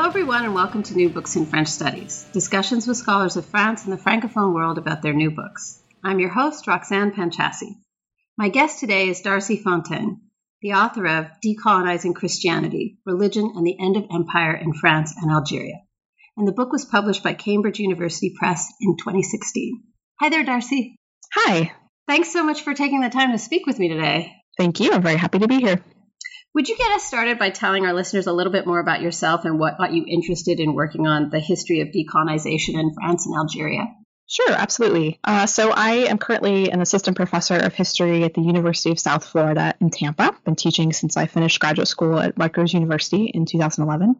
Hello, everyone, and welcome to New Books in French Studies discussions with scholars of France and the Francophone world about their new books. I'm your host, Roxanne Panchasi. My guest today is Darcy Fontaine, the author of Decolonizing Christianity Religion and the End of Empire in France and Algeria. And the book was published by Cambridge University Press in 2016. Hi there, Darcy. Hi. Thanks so much for taking the time to speak with me today. Thank you. I'm very happy to be here. Would you get us started by telling our listeners a little bit more about yourself and what got you interested in working on the history of decolonization in France and Algeria? Sure, absolutely. Uh, so I am currently an assistant professor of history at the University of South Florida in Tampa. I've been teaching since I finished graduate school at Rutgers University in 2011.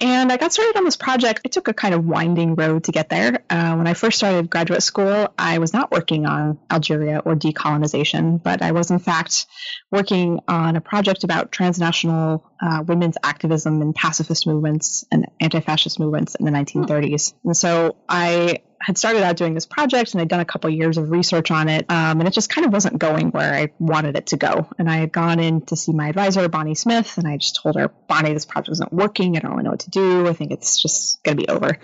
And I got started on this project. It took a kind of winding road to get there. Uh, when I first started graduate school, I was not working on Algeria or decolonization, but I was in fact working on a project about transnational uh, women's activism and pacifist movements and anti-fascist movements in the 1930s. And so I had started out doing this project and I'd done a couple years of research on it, um, and it just kind of wasn't going where I wanted it to go. And I had gone in to see my advisor, Bonnie Smith, and I just told her, Bonnie, this project isn't working. I don't really know what to do. I think it's just going to be over.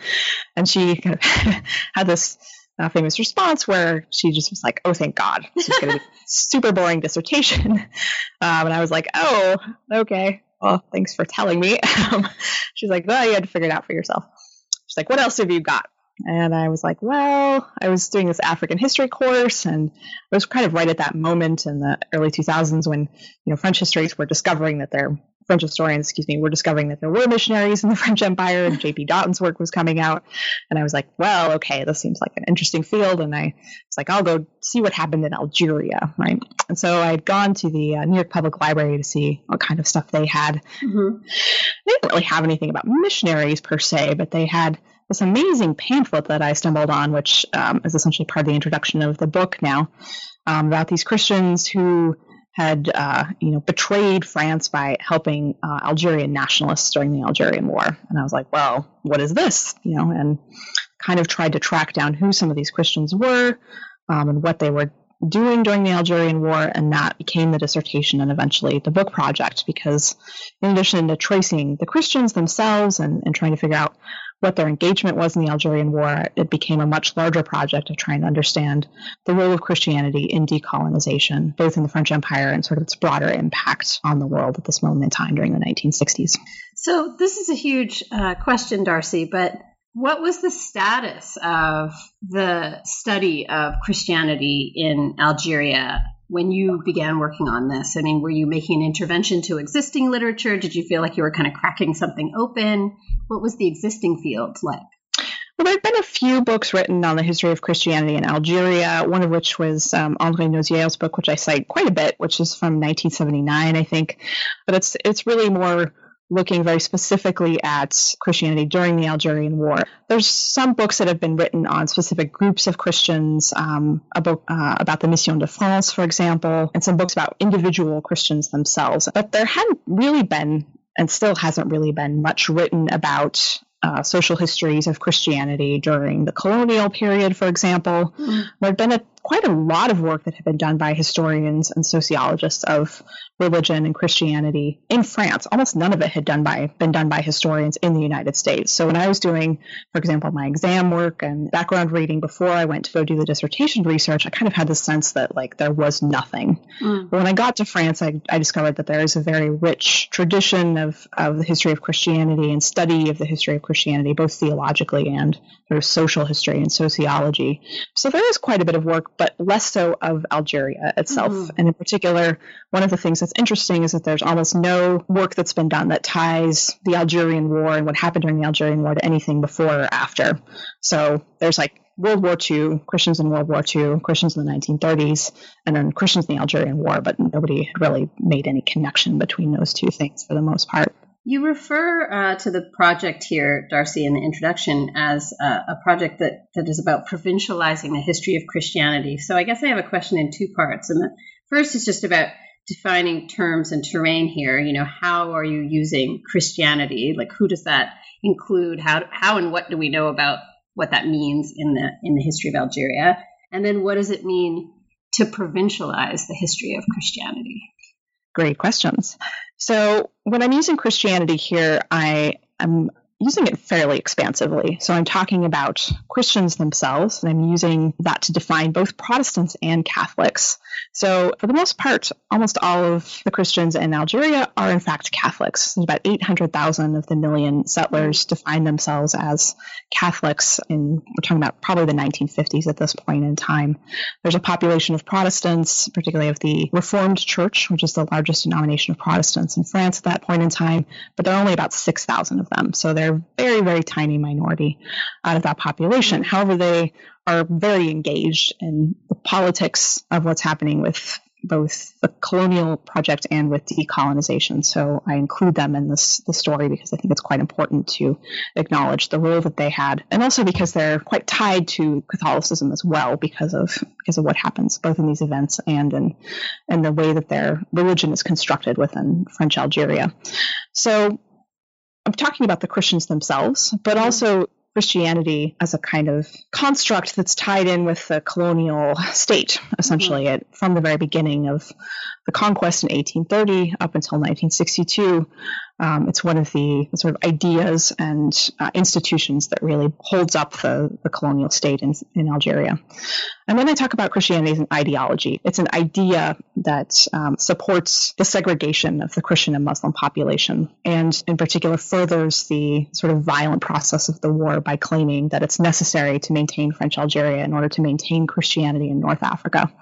And she kind of had this uh, famous response where she just was like, "Oh, thank God, this is going to be super boring dissertation." Um, and I was like, "Oh, okay. Well, thanks for telling me." Um, she's like, "Well, you had to figure it out for yourself." She's like, "What else have you got?" And I was like, well, I was doing this African history course, and it was kind of right at that moment in the early 2000s when, you know, French historians were discovering that their French historians, excuse me, were discovering that there were missionaries in the French Empire, and J.P. Daughton's work was coming out. And I was like, well, okay, this seems like an interesting field. And I was like, I'll go see what happened in Algeria, right? And so I had gone to the uh, New York Public Library to see what kind of stuff they had. Mm-hmm. They didn't really have anything about missionaries per se, but they had this amazing pamphlet that I stumbled on, which um, is essentially part of the introduction of the book now, um, about these Christians who had, uh, you know, betrayed France by helping uh, Algerian nationalists during the Algerian War. And I was like, well, what is this? You know, and kind of tried to track down who some of these Christians were um, and what they were doing during the Algerian War, and that became the dissertation and eventually the book project. Because in addition to tracing the Christians themselves and, and trying to figure out what their engagement was in the Algerian War, it became a much larger project of trying to understand the role of Christianity in decolonization, both in the French Empire and sort of its broader impact on the world at this moment in time during the 1960s. So, this is a huge uh, question, Darcy, but what was the status of the study of Christianity in Algeria when you began working on this? I mean, were you making an intervention to existing literature? Did you feel like you were kind of cracking something open? What was the existing field like? Well, there have been a few books written on the history of Christianity in Algeria, one of which was um, André Nozière's book, which I cite quite a bit, which is from 1979, I think. But it's it's really more looking very specifically at Christianity during the Algerian War. There's some books that have been written on specific groups of Christians, um, about, uh, about the Mission de France, for example, and some books about individual Christians themselves. But there hadn't really been, and still hasn't really been, much written about uh, social histories of Christianity during the colonial period, for example. Mm. There had been a quite a lot of work that had been done by historians and sociologists of religion and Christianity in France. Almost none of it had done by been done by historians in the United States. So when I was doing, for example, my exam work and background reading before I went to go do the dissertation research, I kind of had the sense that like there was nothing. Mm. But when I got to France, I, I discovered that there is a very rich tradition of, of the history of Christianity and study of the history of Christianity, both theologically and sort of social history and sociology. So there is quite a bit of work but less so of Algeria itself. Mm-hmm. And in particular, one of the things that's interesting is that there's almost no work that's been done that ties the Algerian War and what happened during the Algerian War to anything before or after. So there's like World War II, Christians in World War II, Christians in the 1930s, and then Christians in the Algerian War, but nobody had really made any connection between those two things for the most part. You refer uh, to the project here, Darcy, in the introduction as uh, a project that, that is about provincializing the history of Christianity. So I guess I have a question in two parts. And the first is just about defining terms and terrain here. You know, how are you using Christianity? Like, who does that include? How, how and what do we know about what that means in the in the history of Algeria? And then what does it mean to provincialize the history of Christianity? Great questions. So when I'm using Christianity here, I am using it fairly expansively. So I'm talking about Christians themselves, and I'm using that to define both Protestants and Catholics. So for the most part, almost all of the Christians in Algeria are in fact Catholics. There's about 800,000 of the million settlers define themselves as Catholics, and we're talking about probably the 1950s at this point in time. There's a population of Protestants, particularly of the Reformed Church, which is the largest denomination of Protestants in France at that point in time, but there are only about 6,000 of them. So they're a very, very tiny minority out of that population. However, they are very engaged in the politics of what's happening with both the colonial project and with decolonization. So I include them in this the story because I think it's quite important to acknowledge the role that they had, and also because they're quite tied to Catholicism as well because of because of what happens both in these events and in and the way that their religion is constructed within French Algeria. So I'm talking about the Christians themselves, but mm-hmm. also Christianity as a kind of construct that's tied in with the colonial state, essentially, mm-hmm. it, from the very beginning of the conquest in 1830 up until 1962. Um, it's one of the sort of ideas and uh, institutions that really holds up the, the colonial state in, in Algeria. And when I talk about Christianity as an ideology, it's an idea that um, supports the segregation of the Christian and Muslim population, and in particular furthers the sort of violent process of the war by claiming that it's necessary to maintain French Algeria in order to maintain Christianity in North Africa.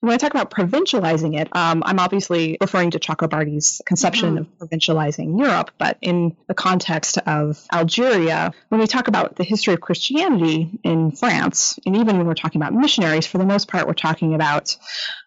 When I talk about provincializing it, um, I'm obviously referring to Chakrabarty's conception mm-hmm. of provincializing Europe, but in the context of Algeria, when we talk about the history of Christianity in France, and even when we're talking about missionaries, for the most part, we're talking about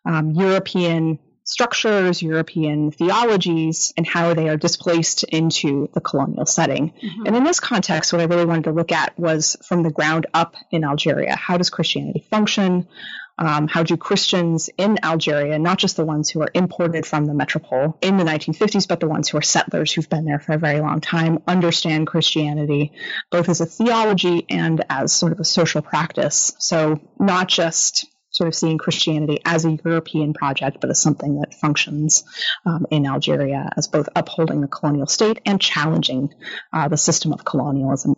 um, European structures, European theologies, and how they are displaced into the colonial setting. Mm-hmm. And in this context, what I really wanted to look at was from the ground up in Algeria. How does Christianity function? Um, how do Christians in Algeria, not just the ones who are imported from the metropole in the 1950s, but the ones who are settlers who've been there for a very long time, understand Christianity both as a theology and as sort of a social practice? So, not just sort of seeing Christianity as a European project, but as something that functions um, in Algeria as both upholding the colonial state and challenging uh, the system of colonialism.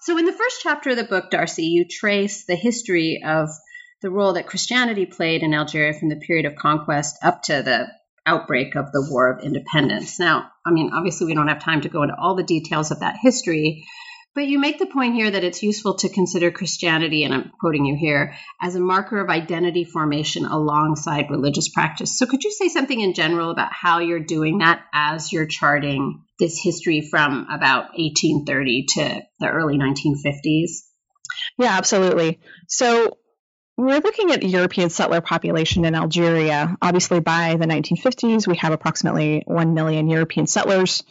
So, in the first chapter of the book, Darcy, you trace the history of the role that Christianity played in Algeria from the period of conquest up to the outbreak of the War of Independence. Now, I mean, obviously, we don't have time to go into all the details of that history, but you make the point here that it's useful to consider Christianity, and I'm quoting you here, as a marker of identity formation alongside religious practice. So, could you say something in general about how you're doing that as you're charting this history from about 1830 to the early 1950s? Yeah, absolutely. So, we're looking at the European settler population in Algeria. Obviously, by the 1950s, we have approximately 1 million European settlers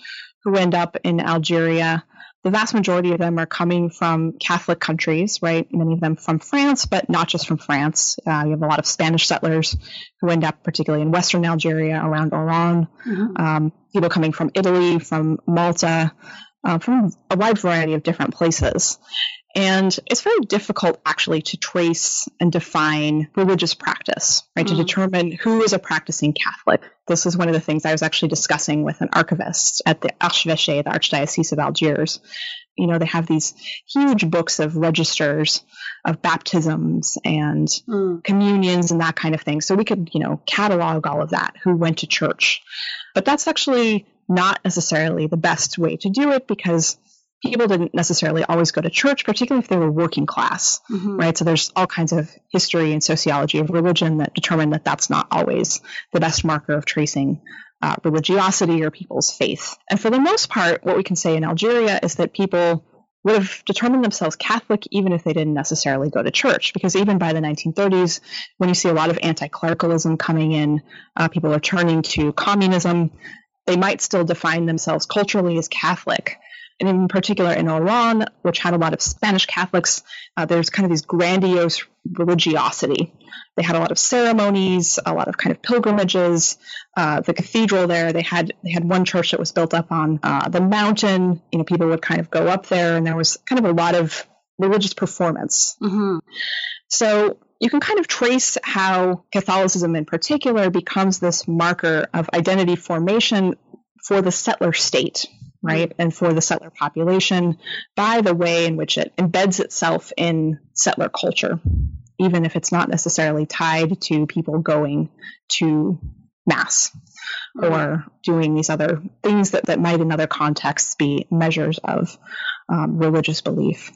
who end up in Algeria. The vast majority of them are coming from Catholic countries, right? Many of them from France, but not just from France. Uh, you have a lot of Spanish settlers who end up particularly in Western Algeria around Oran. Mm-hmm. Um, people coming from Italy, from Malta, uh, from a wide variety of different places. And it's very difficult actually to trace and define religious practice, right? Mm-hmm. To determine who is a practicing Catholic. This is one of the things I was actually discussing with an archivist at the Archevêché, the Archdiocese of Algiers. You know, they have these huge books of registers of baptisms and mm. communions and that kind of thing. So we could, you know, catalog all of that, who went to church. But that's actually not necessarily the best way to do it because people didn't necessarily always go to church, particularly if they were working class, mm-hmm. right? So there's all kinds of history and sociology of religion that determine that that's not always the best marker of tracing uh, religiosity or people's faith. And for the most part, what we can say in Algeria is that people would have determined themselves Catholic even if they didn't necessarily go to church. Because even by the 1930s, when you see a lot of anti clericalism coming in, uh, people are turning to communism, they might still define themselves culturally as Catholic. And in particular, in Oran, which had a lot of Spanish Catholics, uh, there's kind of these grandiose religiosity. They had a lot of ceremonies, a lot of kind of pilgrimages. Uh, the cathedral there, they had they had one church that was built up on uh, the mountain. You know, people would kind of go up there, and there was kind of a lot of religious performance. Mm-hmm. So you can kind of trace how Catholicism, in particular, becomes this marker of identity formation for the settler state right? And for the settler population by the way in which it embeds itself in settler culture, even if it's not necessarily tied to people going to mass or doing these other things that, that might in other contexts be measures of um, religious belief.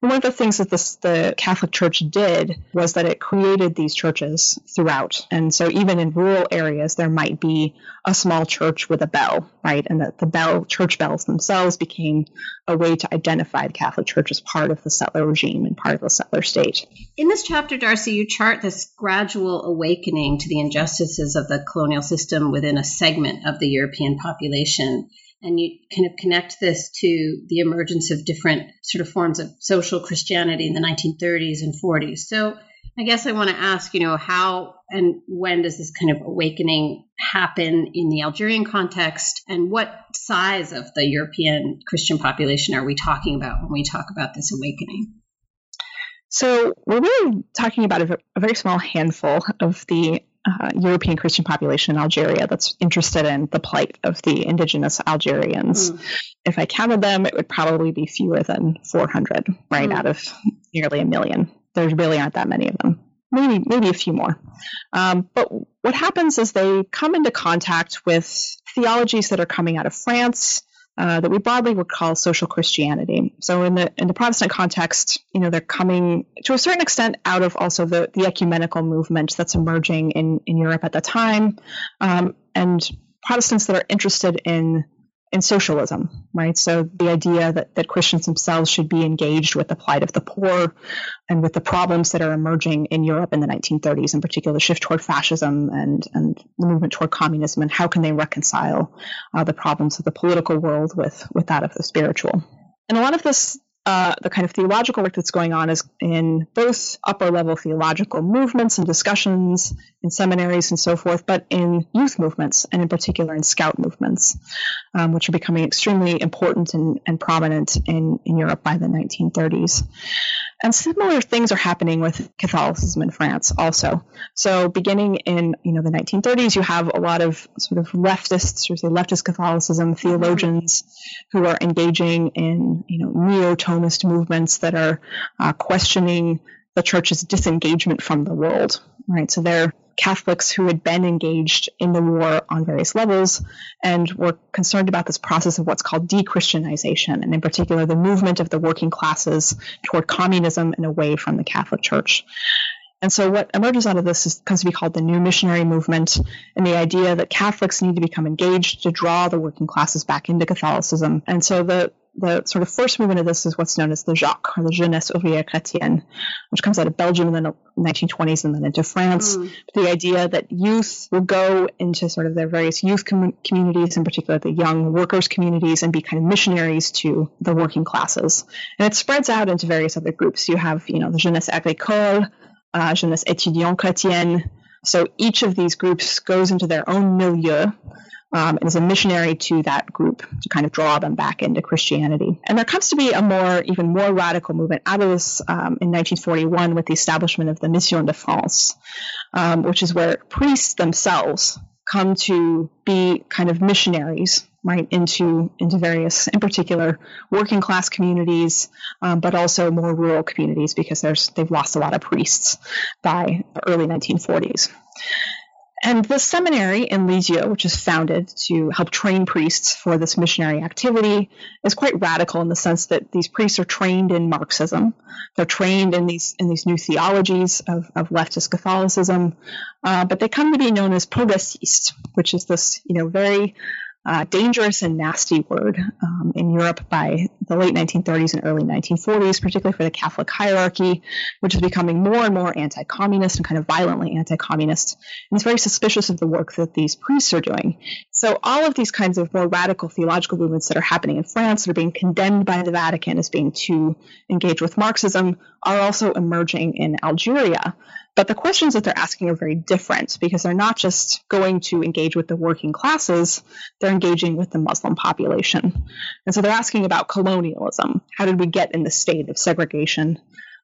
One of the things that this, the Catholic Church did was that it created these churches throughout. And so even in rural areas, there might be a small church with a bell, right? And that the bell, church bells themselves became a way to identify the Catholic Church as part of the settler regime and part of the settler state. In this chapter, Darcy, you chart this gradual awakening to the injustices of the colonial system within a segment of the European population and you kind of connect this to the emergence of different sort of forms of social Christianity in the 1930s and 40s. So I guess I want to ask, you know, how and when does this kind of awakening happen in the Algerian context? And what size of the European Christian population are we talking about when we talk about this awakening? So we're really talking about a, a very small handful of the uh, European Christian population in Algeria that's interested in the plight of the indigenous Algerians. Mm. If I counted them, it would probably be fewer than 400, right, mm. out of nearly a million. There really aren't that many of them. Maybe, maybe a few more. Um, but what happens is they come into contact with theologies that are coming out of France, uh, that we broadly would call social Christianity. So in the in the Protestant context, you know, they're coming to a certain extent out of also the the ecumenical movement that's emerging in in Europe at the time, um, and Protestants that are interested in in socialism, right? So the idea that, that Christians themselves should be engaged with the plight of the poor and with the problems that are emerging in Europe in the 1930s, in particular the shift toward fascism and, and the movement toward communism, and how can they reconcile uh, the problems of the political world with, with that of the spiritual. And a lot of this uh, the kind of theological work that's going on is in both upper level theological movements and discussions in seminaries and so forth, but in youth movements and in particular in scout movements, um, which are becoming extremely important and, and prominent in, in Europe by the 1930s. And similar things are happening with Catholicism in France also. So beginning in you know the 1930s, you have a lot of sort of leftist, or say leftist Catholicism theologians who are engaging in you know neo-Thomist movements that are uh, questioning the church's disengagement from the world. Right, so they're Catholics who had been engaged in the war on various levels and were concerned about this process of what's called de-Christianization, and in particular the movement of the working classes toward communism and away from the Catholic Church. And so what emerges out of this is, comes to be called the new missionary movement and the idea that Catholics need to become engaged to draw the working classes back into Catholicism. And so the the sort of first movement of this is what's known as the JOC, or the Jeunesse Ouvrière Chrétienne, which comes out of Belgium in the 1920s and then into France. Mm. The idea that youth will go into sort of their various youth com- communities, in particular the young workers' communities, and be kind of missionaries to the working classes. And it spreads out into various other groups. You have, you know, the Jeunesse Agricole, uh, Jeunesse Étudiante Chrétienne. So each of these groups goes into their own milieu um, and is a missionary to that group to kind of draw them back into Christianity. And there comes to be a more, even more radical movement out of this um, in 1941 with the establishment of the Mission de France, um, which is where priests themselves come to be kind of missionaries right into into various in particular working class communities um, but also more rural communities because there's they've lost a lot of priests by the early 1940s and the seminary in Lisieux, which is founded to help train priests for this missionary activity, is quite radical in the sense that these priests are trained in Marxism. They're trained in these in these new theologies of, of leftist Catholicism, uh, but they come to be known as progressistes, which is this you know very uh, dangerous and nasty word um, in Europe by the late 1930s and early 1940s, particularly for the Catholic hierarchy, which is becoming more and more anti communist and kind of violently anti communist. And it's very suspicious of the work that these priests are doing. So, all of these kinds of more radical theological movements that are happening in France that are being condemned by the Vatican as being too engaged with Marxism are also emerging in Algeria. But the questions that they're asking are very different because they're not just going to engage with the working classes, they're engaging with the Muslim population. And so they're asking about colonialism. How did we get in the state of segregation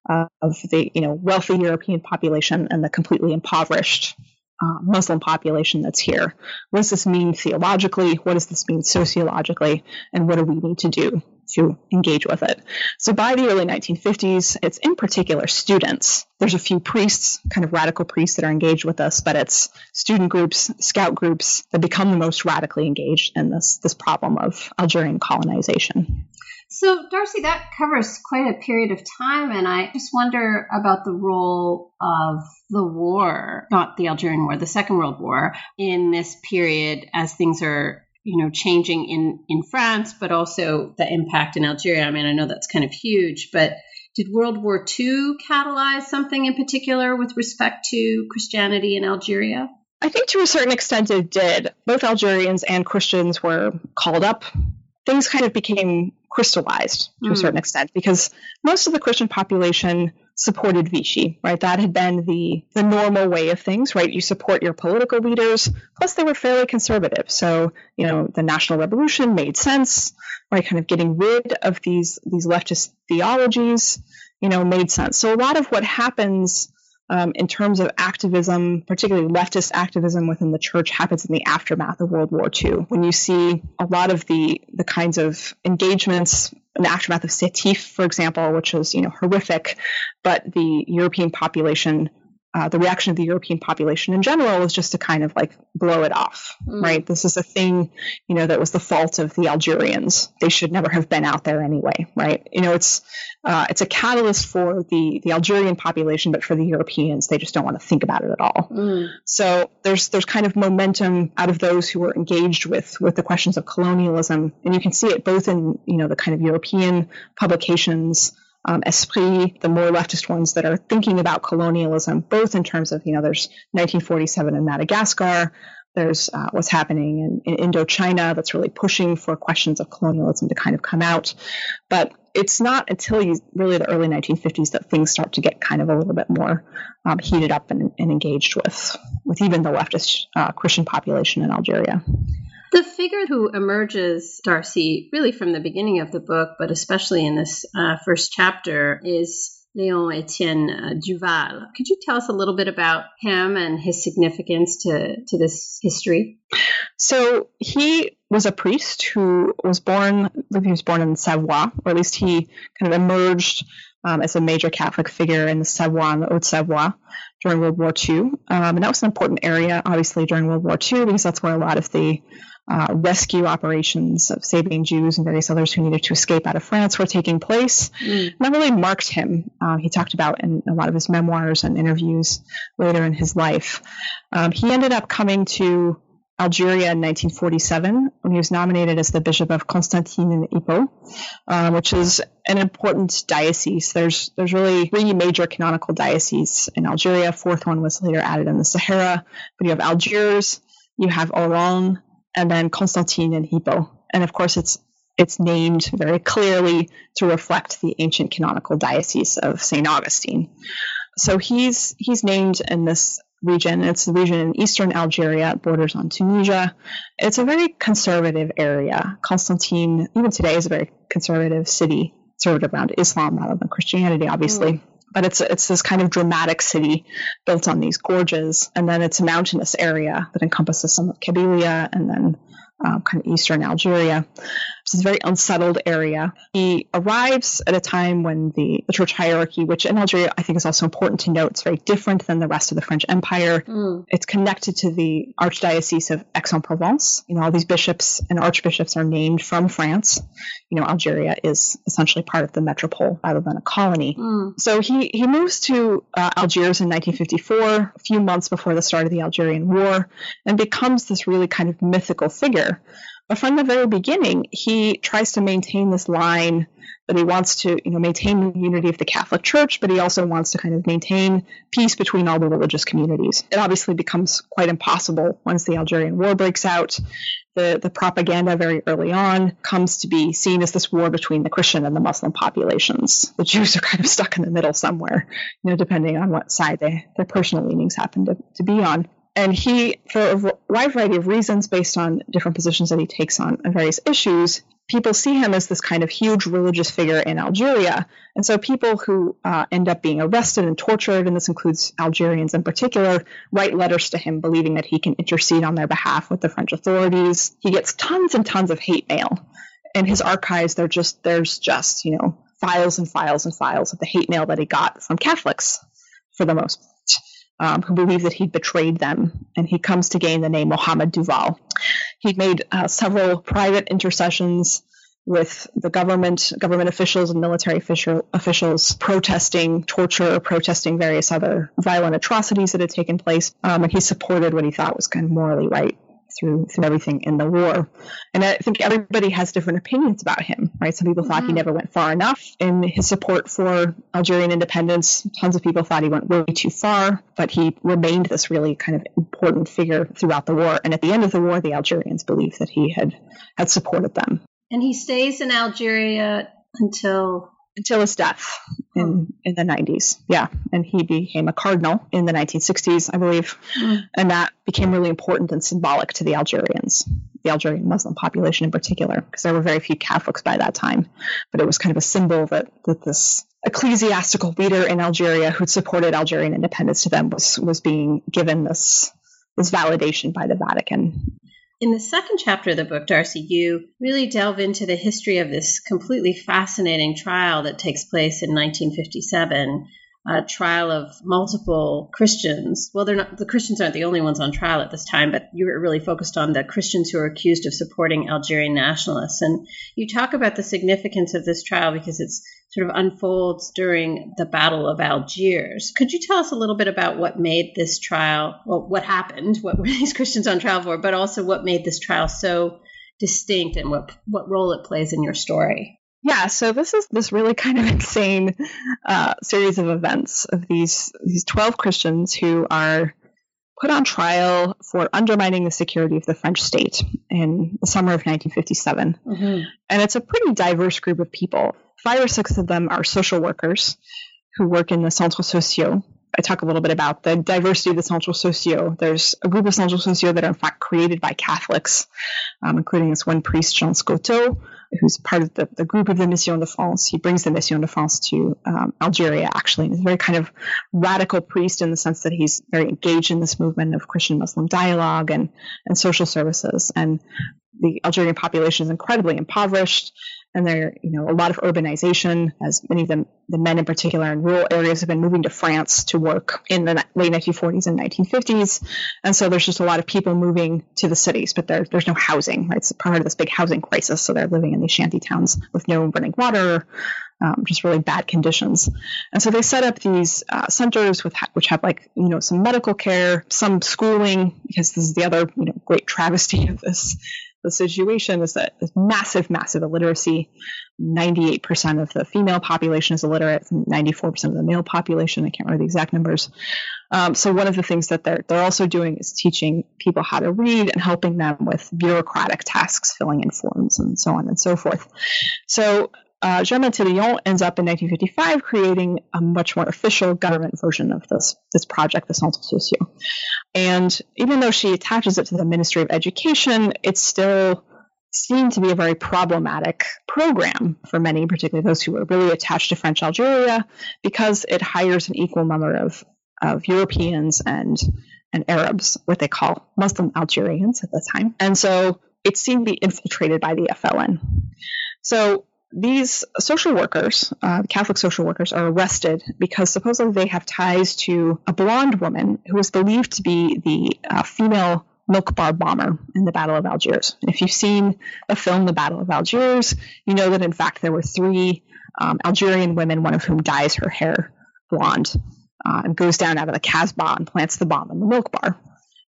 uh, of the you know wealthy European population and the completely impoverished uh, Muslim population that's here? What does this mean theologically? What does this mean sociologically? And what do we need to do to engage with it. So by the early 1950s, it's in particular students. There's a few priests, kind of radical priests that are engaged with us, but it's student groups, scout groups that become the most radically engaged in this, this problem of Algerian colonization. So, Darcy, that covers quite a period of time, and I just wonder about the role of the war, not the Algerian War, the Second World War, in this period as things are you know changing in in France, but also the impact in Algeria. I mean, I know that's kind of huge, but did World War II catalyze something in particular with respect to Christianity in Algeria? I think to a certain extent it did. Both Algerians and Christians were called up. Things kind of became crystallized to mm. a hmm. certain extent because most of the Christian population supported Vichy, right? That had been the the normal way of things, right? You support your political leaders. Plus, they were fairly conservative, so you know the National Revolution made sense, right? Kind of getting rid of these these leftist theologies, you know, made sense. So a lot of what happens um, in terms of activism, particularly leftist activism within the church, happens in the aftermath of World War II. When you see a lot of the the kinds of engagements in the aftermath of Sétif, for example, which was you know horrific, but the European population uh, the reaction of the European population in general was just to kind of like blow it off, mm. right? This is a thing, you know, that was the fault of the Algerians. They should never have been out there anyway, right? You know, it's uh, it's a catalyst for the the Algerian population, but for the Europeans, they just don't want to think about it at all. Mm. So there's there's kind of momentum out of those who were engaged with with the questions of colonialism, and you can see it both in you know the kind of European publications um, Esprit, the more leftist ones that are thinking about colonialism, both in terms of, you know, there's 1947 in Madagascar, there's uh, what's happening in, in Indochina that's really pushing for questions of colonialism to kind of come out. But it's not until you, really the early 1950s that things start to get kind of a little bit more um, heated up and, and, engaged with, with even the leftist uh, Christian population in Algeria. The figure who emerges, Darcy, really from the beginning of the book, but especially in this uh, first chapter, is Léon Etienne uh, Duval. Could you tell us a little bit about him and his significance to, to this history? So he was a priest who was born, he was born in Savoie, or at least he kind of emerged um, as a major Catholic figure in the Savoie and the Haute-Savoie during World War II. Um, and that was an important area, obviously, during World War II, because that's where a lot of the uh, rescue operations of saving Jews and various others who needed to escape out of France were taking place. Mm. that really marked him. Uh, he talked about in a lot of his memoirs and interviews later in his life. Um, he ended up coming to Algeria in 1947 when he was nominated as the Bishop of Constantine and Hippo, uh, which is an important diocese. There's there's really three major canonical dioceses in Algeria. Fourth one was later added in the Sahara, but you have Algiers, you have Oran, and then Constantine and Hippo. And of course, it's it's named very clearly to reflect the ancient canonical diocese of St. Augustine. So he's he's named in this region. It's the region in eastern Algeria, it borders on Tunisia. It's a very conservative area. Constantine, even today, is a very conservative city, conservative around Islam rather than Christianity, obviously. Mm. But it's it's this kind of dramatic city built on these gorges, and then it's a mountainous area that encompasses some of Kabylia and then um, kind of eastern Algeria. It's a very unsettled area. He arrives at a time when the, the church hierarchy, which in Algeria I think is also important to note, it's very different than the rest of the French Empire. Mm. It's connected to the Archdiocese of Aix-en-Provence. You know, all these bishops and archbishops are named from France. You know, Algeria is essentially part of the metropole rather than a colony. Mm. So he, he moves to uh, Algiers in 1954, a few months before the start of the Algerian War, and becomes this really kind of mythical figure But from the very beginning, he tries to maintain this line that he wants to, you know, maintain the unity of the Catholic Church, but he also wants to kind of maintain peace between all the religious communities. It obviously becomes quite impossible once the Algerian War breaks out. The, the propaganda very early on comes to be seen as this war between the Christian and the Muslim populations. The Jews are kind of stuck in the middle somewhere, you know, depending on what side they, their personal leanings happen to, to be on and he, for a wide variety of reasons, based on different positions that he takes on, on various issues, people see him as this kind of huge religious figure in Algeria. And so people who uh, end up being arrested and tortured, and this includes Algerians in particular, write letters to him believing that he can intercede on their behalf with the French authorities. He gets tons and tons of hate mail. In his archives, there just there's just, you know, files and files and files of the hate mail that he got from Catholics for the most part. Um, who believe that he'd betrayed them, and he comes to gain the name Mohammed Duval. He'd made uh, several private intercessions with the government, government officials and military official, officials protesting torture, protesting various other violent atrocities that had taken place. Um, and he supported what he thought was kind of morally right through through everything in the war. And I think everybody has different opinions about him, right? Some people thought mm-hmm. he never went far enough in his support for Algerian independence. Tons of people thought he went way too far, but he remained this really kind of important figure throughout the war. And at the end of the war, the Algerians believed that he had had supported them. And he stays in Algeria until until his death in, in the 90s. Yeah. And he became a cardinal in the 1960s, I believe. Mm. And that became really important and symbolic to the Algerians, the Algerian Muslim population in particular, because there were very few Catholics by that time. But it was kind of a symbol that, that this ecclesiastical leader in Algeria who'd supported Algerian independence to them was, was being given this, this validation by the Vatican. In the second chapter of the book, Darcy, you really delve into the history of this completely fascinating trial that takes place in 1957 a trial of multiple Christians. Well, they're not the Christians aren't the only ones on trial at this time, but you were really focused on the Christians who are accused of supporting Algerian nationalists. And you talk about the significance of this trial because it's sort of unfolds during the Battle of Algiers. Could you tell us a little bit about what made this trial, well, what happened, what were these Christians on trial for, but also what made this trial so distinct and what what role it plays in your story? Yeah, so this is this really kind of insane uh, series of events of these these twelve Christians who are put on trial for undermining the security of the French state in the summer of 1957, mm-hmm. and it's a pretty diverse group of people. Five or six of them are social workers who work in the centres sociaux. I talk a little bit about the diversity of the centres sociaux. There's a group of centres sociaux that are in fact created by Catholics, um, including this one priest, Jean Scotto, who's part of the, the group of the Mission de France. He brings the Mission de France to um, Algeria, actually. And he's a very kind of radical priest in the sense that he's very engaged in this movement of Christian Muslim dialogue and, and social services. And the Algerian population is incredibly impoverished and there, you know, a lot of urbanization, as many of the men in particular in rural areas have been moving to France to work in the late 1940s and 1950s. And so there's just a lot of people moving to the cities, but there, there's no housing, right? It's part of this big housing crisis. So they're living in these shanty towns with no running water, um, just really bad conditions. And so they set up these uh, centers with which have like you know some medical care, some schooling, because this is the other you know great travesty of this the situation is that there's massive, massive illiteracy. 98% of the female population is illiterate, 94% of the male population. I can't remember the exact numbers. Um, so one of the things that they're they're also doing is teaching people how to read and helping them with bureaucratic tasks, filling in forms and so on and so forth. So uh, Germaine Tillion ends up in 1955 creating a much more official government version of this this project, the Centre Sociaux. And even though she attaches it to the Ministry of Education, it's still seen to be a very problematic program for many, particularly those who are really attached to French Algeria, because it hires an equal number of, of Europeans and and Arabs, what they call Muslim Algerians at the time. And so it seemed to be infiltrated by the FLN. So these social workers, uh, Catholic social workers, are arrested because supposedly they have ties to a blonde woman who is believed to be the uh, female milk bar bomber in the Battle of Algiers. If you've seen the film The Battle of Algiers, you know that in fact there were three um, Algerian women, one of whom dyes her hair blonde uh, and goes down out of the Casbah and plants the bomb in the milk bar.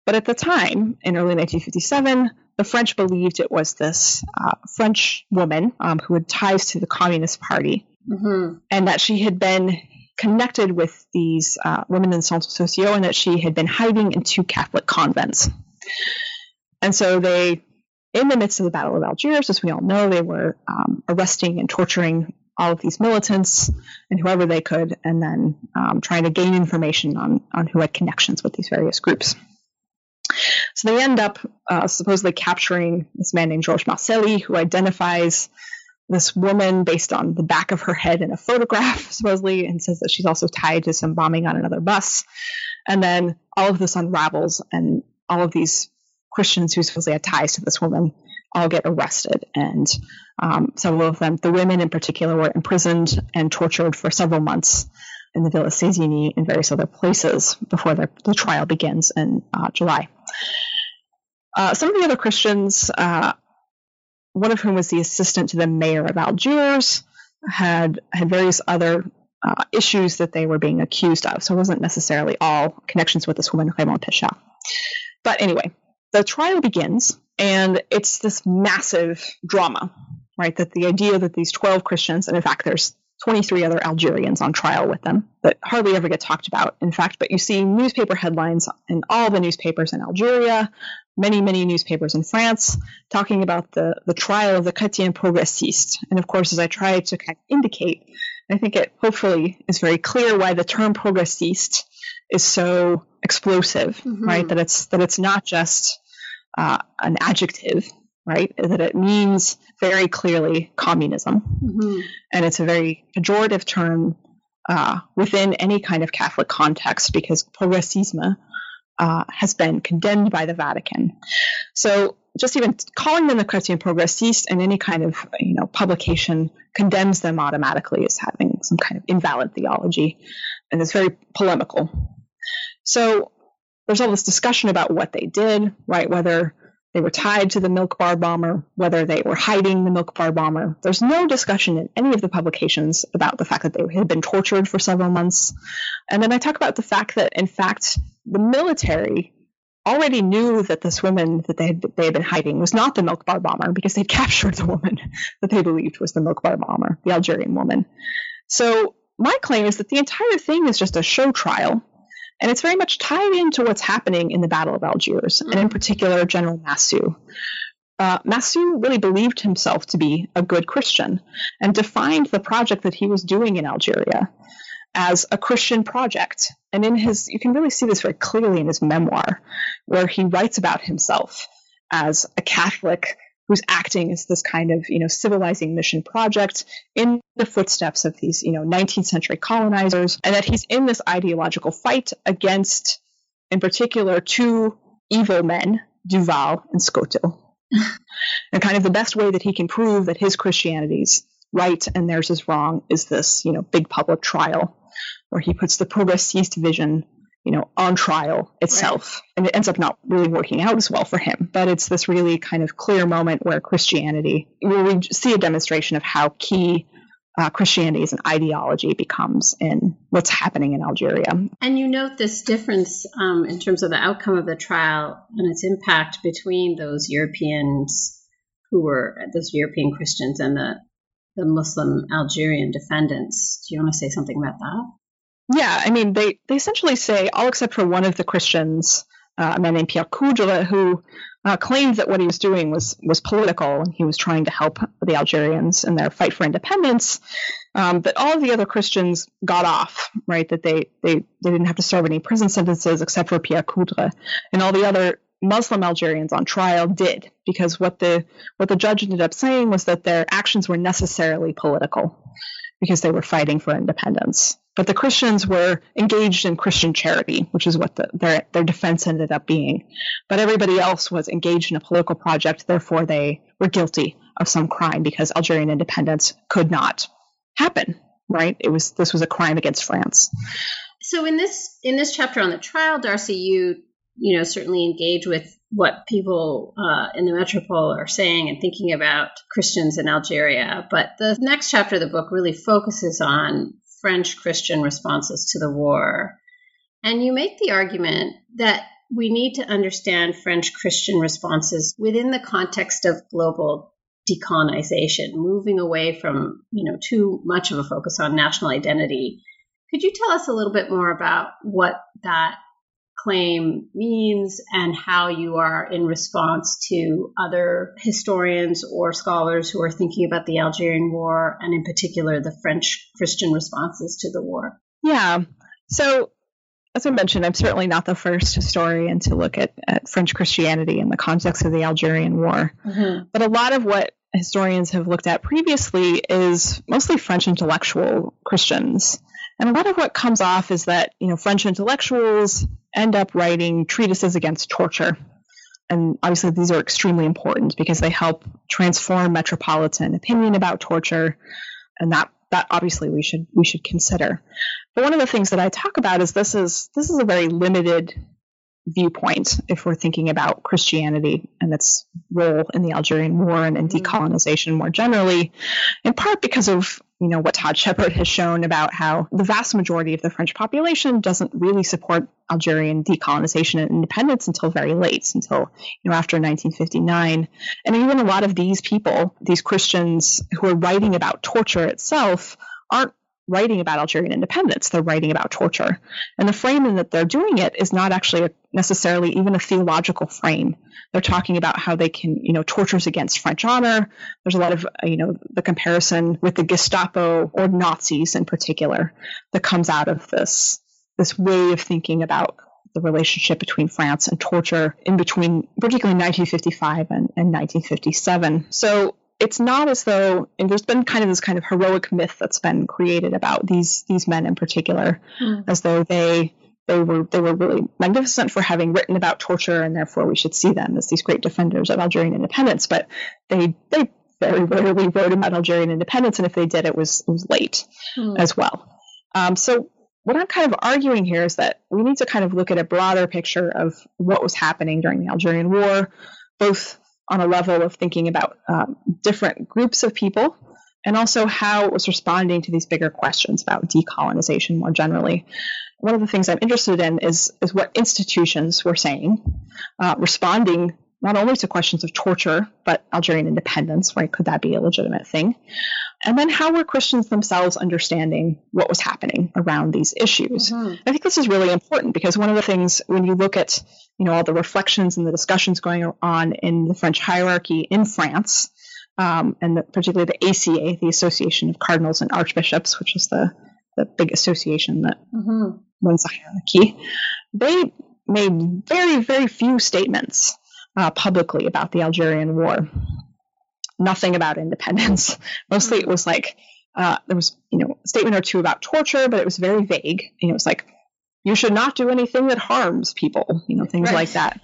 But at the time, in early 1957, the French believed it was this uh, French woman um, who had ties to the Communist Party, mm-hmm. and that she had been connected with these uh, women in centres sociaux, and that she had been hiding in two Catholic convents. And so they, in the midst of the Battle of Algiers, as we all know, they were um, arresting and torturing all of these militants and whoever they could, and then um, trying to gain information on, on who had connections with these various groups. So they end up uh, supposedly capturing this man named Georges Marcelli, who identifies this woman based on the back of her head in a photograph, supposedly, and says that she's also tied to some bombing on another bus. And then all of this unravels, and all of these Christians who supposedly had ties to this woman all get arrested. And um, several of them, the women in particular, were imprisoned and tortured for several months in the Villa Sésini and various other places before the, the trial begins in uh, July. Uh, some of the other Christians, uh, one of whom was the assistant to the mayor of Algiers, had had various other uh, issues that they were being accused of. So it wasn't necessarily all connections with this woman, Raymond Péchard. But anyway, the trial begins, and it's this massive drama, right? That the idea that these 12 Christians, and in fact, there's 23 other Algerians on trial with them that hardly ever get talked about, in fact, but you see newspaper headlines in all the newspapers in Algeria, many, many newspapers in France, talking about the, the trial of the Chrétien progressiste. And of course, as I try to kind of indicate, I think it hopefully is very clear why the term progressiste is so explosive, mm-hmm. right? That it's that it's not just uh, an adjective, right? That it means very clearly communism, mm-hmm. and it's a very pejorative term uh, within any kind of Catholic context because progressisme uh, has been condemned by the Vatican. So just even calling them the Chrétien progressiste in any kind of you know publication condemns them automatically as having some kind of invalid theology, and it's very polemical. So there's all this discussion about what they did, right? Whether they were tied to the milk bar bomber, whether they were hiding the milk bar bomber. There's no discussion in any of the publications about the fact that they had been tortured for several months. And then I talk about the fact that, in fact, the military already knew that this woman that they had, they had been hiding was not the milk bar bomber because they'd captured the woman that they believed was the milk bar bomber, the Algerian woman. So my claim is that the entire thing is just a show trial and it's very much tied into what's happening in the Battle of Algiers, mm-hmm. and in particular, General Massu. Uh, Massu really believed himself to be a good Christian and defined the project that he was doing in Algeria as a Christian project. And in his, you can really see this very clearly in his memoir, where he writes about himself as a Catholic who's acting as this kind of you know civilizing mission project in the footsteps of these you know 19th century colonizers and that he's in this ideological fight against in particular two evil men duval and scotto and kind of the best way that he can prove that his christianity's right and theirs is wrong is this you know big public trial where he puts the progressist vision you know, on trial itself. Right. And it ends up not really working out as well for him. But it's this really kind of clear moment where Christianity, where we see a demonstration of how key uh, Christianity as an ideology becomes in what's happening in Algeria. And you note this difference um, in terms of the outcome of the trial and its impact between those Europeans who were those European Christians and the the Muslim Algerian defendants. Do you want to say something about that? Yeah, I mean, they, they essentially say, all except for one of the Christians, uh, a man named Pierre Coudre, who uh, claimed that what he was doing was, was political and he was trying to help the Algerians in their fight for independence. Um, but all of the other Christians got off, right? That they, they, they didn't have to serve any prison sentences except for Pierre Coudre. And all the other Muslim Algerians on trial did, because what the what the judge ended up saying was that their actions were necessarily political because they were fighting for independence. But the Christians were engaged in Christian charity, which is what the, their their defense ended up being. But everybody else was engaged in a political project, therefore they were guilty of some crime because Algerian independence could not happen. Right? It was this was a crime against France. So in this in this chapter on the trial, Darcy, you you know certainly engage with what people uh, in the metropole are saying and thinking about Christians in Algeria. But the next chapter of the book really focuses on French Christian responses to the war. And you make the argument that we need to understand French Christian responses within the context of global decolonization, moving away from, you know, too much of a focus on national identity. Could you tell us a little bit more about what that claim means and how you are in response to other historians or scholars who are thinking about the Algerian War and, in particular, the French Christian responses to the war? Yeah. So, as I mentioned, I'm certainly not the first historian to look at, at French Christianity in the context of the Algerian War. Mm-hmm. But a lot of what historians have looked at previously is mostly French intellectual Christians. And a lot of what comes off is that, you know, French intellectuals end up writing treatises against torture. And obviously, these are extremely important because they help transform metropolitan opinion about torture. And that, that obviously we should, we should consider. But one of the things that I talk about is this is, this is a very limited viewpoint if we're thinking about Christianity and its role in the Algerian War and in mm-hmm. decolonization more generally, in part because of you know what Todd Shepard has shown about how the vast majority of the French population doesn't really support Algerian decolonization and independence until very late, until you know after 1959. And even a lot of these people, these Christians who are writing about torture itself, aren't writing about Algerian independence. They're writing about torture. And the frame in that they're doing it is not actually a, necessarily even a theological frame. They're talking about how they can, you know, tortures against French honor. There's a lot of, uh, you know, the comparison with the Gestapo or Nazis in particular that comes out of this, this way of thinking about the relationship between France and torture in between, particularly 1955 and, and 1957. So it's not as though and there's been kind of this kind of heroic myth that's been created about these these men in particular mm. as though they they were they were really magnificent for having written about torture and therefore we should see them as these great defenders of Algerian independence but they they very rarely wrote about Algerian independence and if they did it was it was late mm. as well um, so what I'm kind of arguing here is that we need to kind of look at a broader picture of what was happening during the Algerian War, both on a level of thinking about um, different groups of people and also how it was responding to these bigger questions about decolonization more generally. One of the things I'm interested in is, is what institutions were saying, uh, responding not only to questions of torture, but Algerian independence, right? Could that be a legitimate thing? And then how were Christians themselves understanding what was happening around these issues? Mm-hmm. I think this is really important because one of the things when you look at, you know, all the reflections and the discussions going on in the French hierarchy in France, um, and the, particularly the ACA, the Association of Cardinals and Archbishops, which is the, the big association that mm-hmm. runs the hierarchy, they made very, very few statements uh, publicly about the Algerian War nothing about independence. Mostly it was like, uh, there was, you know, a statement or two about torture, but it was very vague. You know, it was like, you should not do anything that harms people, you know, things right. like that.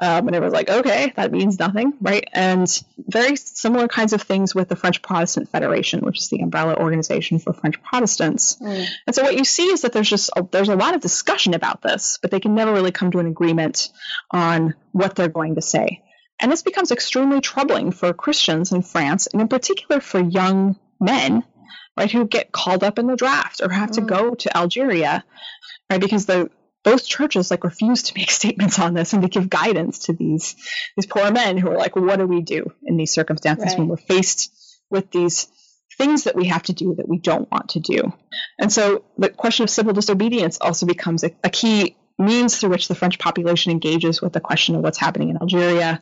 Um, and it was like, okay, that means nothing, right? And very similar kinds of things with the French Protestant Federation, which is the umbrella organization for French Protestants. Mm. And so what you see is that there's just a, there's a lot of discussion about this, but they can never really come to an agreement on what they're going to say. And this becomes extremely troubling for Christians in France, and in particular for young men, right, who get called up in the draft or have mm. to go to Algeria, right, because the both churches like refuse to make statements on this and to give guidance to these these poor men who are like, well, what do we do in these circumstances right. when we're faced with these things that we have to do that we don't want to do? And so the question of civil disobedience also becomes a, a key means through which the French population engages with the question of what's happening in Algeria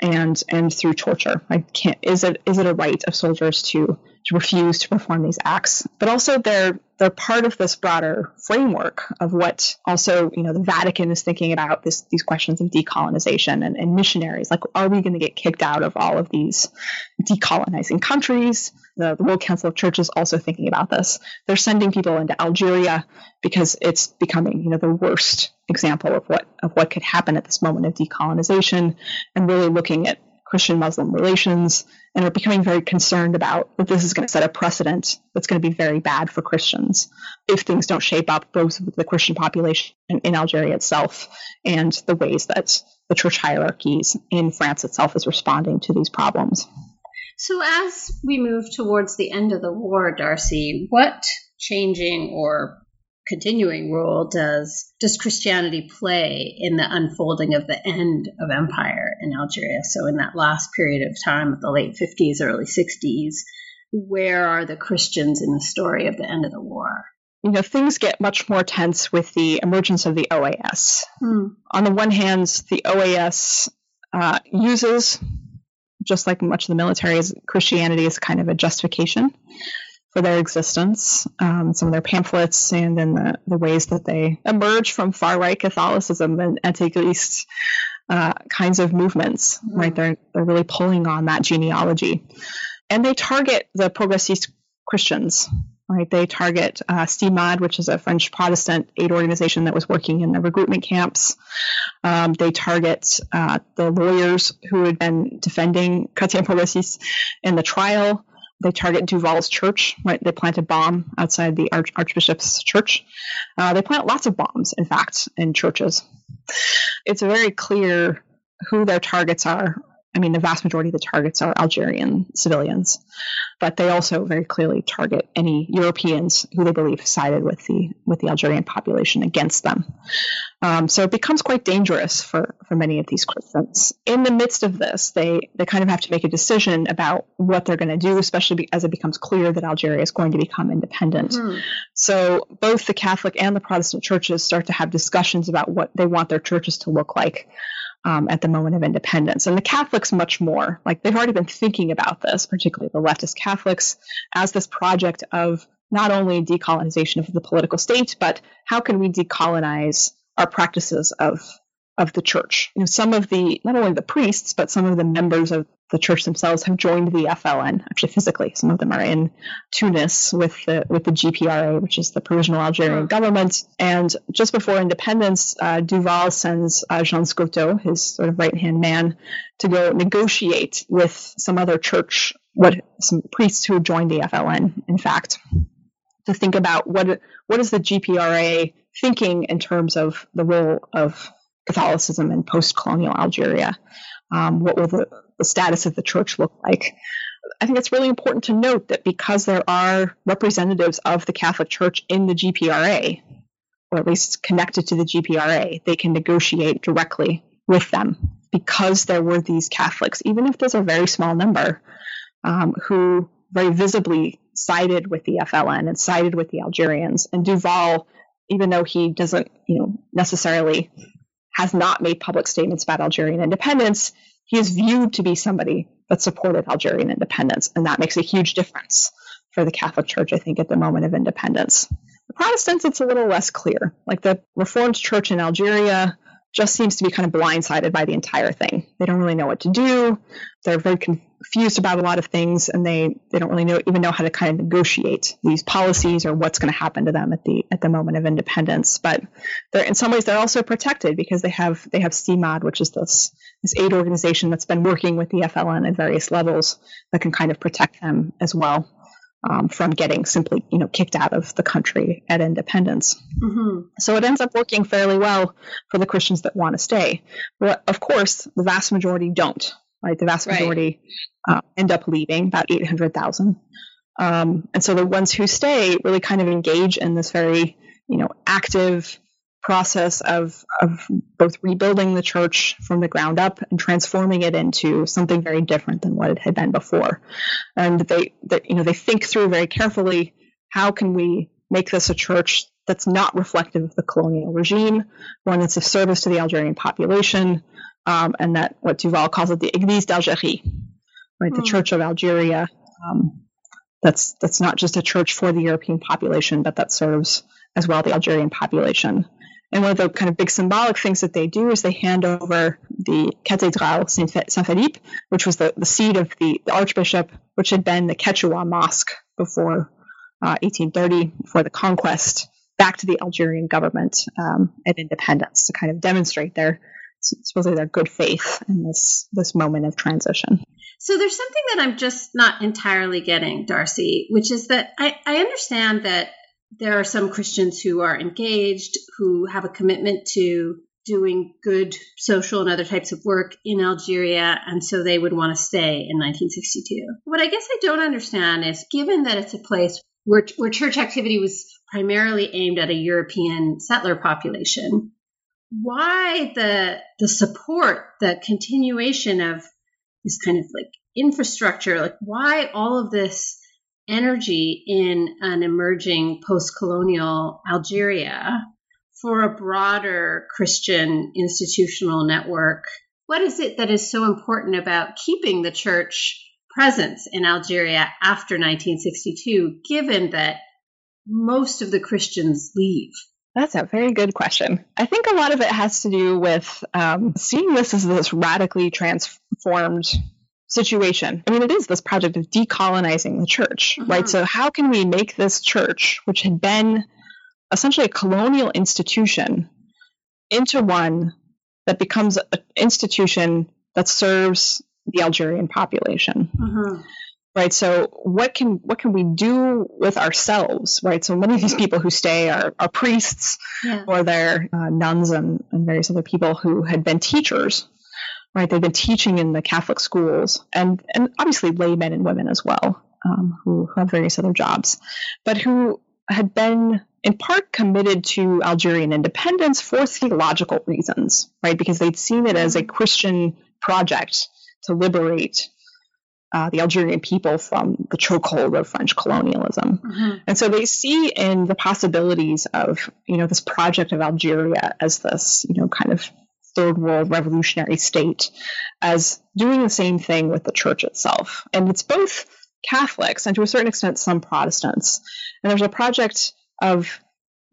and and through torture. I can't is it is it a right of soldiers to refuse to perform these acts? But also they're they're part of this broader framework of what also, you know, the Vatican is thinking about this these questions of decolonization and, and missionaries. Like, are we going to get kicked out of all of these decolonizing countries? The, the World Council of Churches also thinking about this. They're sending people into Algeria because it's becoming, you know, the worst example of what of what could happen at this moment of decolonization, and really looking at Christian Muslim relations and are becoming very concerned about that this is going to set a precedent that's going to be very bad for Christians if things don't shape up both with the Christian population in Algeria itself and the ways that the church hierarchies in France itself is responding to these problems. So, as we move towards the end of the war, Darcy, what changing or continuing role does does Christianity play in the unfolding of the end of empire in Algeria? So in that last period of time of the late 50s, early 60s, where are the Christians in the story of the end of the war? You know, things get much more tense with the emergence of the OAS. Hmm. On the one hand, the OAS uh, uses, just like much of the military, Christianity as kind of a justification for their existence, um, some of their pamphlets, and in the, the ways that they emerge from far right Catholicism and anti-Christ uh, kinds of movements. Mm. Right, they're they're really pulling on that genealogy, and they target the progressist Christians. Right, they target uh, Cimade, which is a French Protestant aid organization that was working in the recruitment camps. Um, they target uh, the lawyers who had been defending Chrétien Progressiste in the trial they target Duval's church, right? They plant a bomb outside the Arch- Archbishop's church. Uh, they plant lots of bombs, in fact, in churches. It's very clear who their targets are I mean, the vast majority of the targets are Algerian civilians, but they also very clearly target any Europeans who they believe sided with the with the Algerian population against them. Um, so it becomes quite dangerous for, for many of these Christians. In the midst of this, they they kind of have to make a decision about what they're going to do, especially as it becomes clear that Algeria is going to become independent. Mm-hmm. So both the Catholic and the Protestant churches start to have discussions about what they want their churches to look like um, at the moment of independence. And the Catholics, much more. Like they've already been thinking about this, particularly the leftist Catholics, as this project of not only decolonization of the political state, but how can we decolonize our practices of of the church. You know, some of the not only the priests, but some of the members of the church themselves have joined the FLN, actually physically. Some of them are in Tunis with the with the GPRA, which is the provisional Algerian government. And just before independence, uh, Duval sends uh, Jean Scotto, his sort of right hand man, to go negotiate with some other church, what some priests who joined the FLN, in fact, to think about what what is the GPRA thinking in terms of the role of Catholicism in post-colonial Algeria. Um, what will the the status of the church look like? I think it's really important to note that because there are representatives of the Catholic Church in the GPRA, or at least connected to the GPRA, they can negotiate directly with them because there were these Catholics, even if there's a very small number, um, who very visibly sided with the FLN and sided with the Algerians. And Duval, even though he doesn't, you know, necessarily has not made public statements about Algerian independence, he is viewed to be somebody that supported Algerian independence, and that makes a huge difference for the Catholic Church, I think, at the moment of independence. The Protestants, it's a little less clear. Like the Reformed Church in Algeria just seems to be kind of blindsided by the entire thing. They don't really know what to do. They're very confused about a lot of things, and they, they don't really know even know how to kind of negotiate these policies or what's going to happen to them at the at the moment of independence. But they're in some ways they're also protected because they have they have Cimade, which is this this aid organization that's been working with the FLN at various levels that can kind of protect them as well um, from getting simply, you know, kicked out of the country at independence. Mm-hmm. So it ends up working fairly well for the Christians that want to stay. But of course, the vast majority don't. Right, the vast majority right. uh, end up leaving, about eight hundred thousand. Um, and so the ones who stay really kind of engage in this very, you know, active process of of both rebuilding the church from the ground up and transforming it into something very different than what it had been before. And they, they you know they think through very carefully how can we make this a church that's not reflective of the colonial regime, one that's of service to the Algerian population, um, and that what Duval calls it the Église d'Algérie, right, the mm. Church of Algeria. Um, that's that's not just a church for the European population, but that serves as well the Algerian population. And one of the kind of big symbolic things that they do is they hand over the Cathédrale Saint Philippe, which was the, the seat of the, the archbishop, which had been the Ketchaoua mosque before uh, 1830, before the conquest, back to the Algerian government um, at independence to kind of demonstrate their supposedly their good faith in this this moment of transition. So there's something that I'm just not entirely getting, Darcy, which is that I, I understand that there are some Christians who are engaged, who have a commitment to doing good social and other types of work in Algeria, and so they would want to stay in 1962. What I guess I don't understand is given that it's a place where, where church activity was primarily aimed at a European settler population, why the the support, the continuation of this kind of like infrastructure, like why all of this energy in an emerging post-colonial Algeria for a broader Christian institutional network? What is it that is so important about keeping the church presence in Algeria after 1962, given that most of the Christians leave? That's a very good question. I think a lot of it has to do with um, seeing this as this radically transformed situation. I mean, it is this project of decolonizing the church, mm-hmm. right? So, how can we make this church, which had been essentially a colonial institution, into one that becomes an institution that serves the Algerian population? Mm-hmm right so what can what can we do with ourselves right so many of these people who stay are, are priests yeah. or they're uh, nuns and, and various other people who had been teachers right they've been teaching in the catholic schools and and obviously laymen and women as well um, who, who have various other jobs but who had been in part committed to algerian independence for theological reasons right because they'd seen it as a christian project to liberate uh, the Algerian people from the chokehold of French colonialism. Mm-hmm. And so they see in the possibilities of, you know, this project of Algeria as this, you know, kind of third world revolutionary state as doing the same thing with the church itself. And it's both Catholics and to a certain extent some Protestants. And there's a project of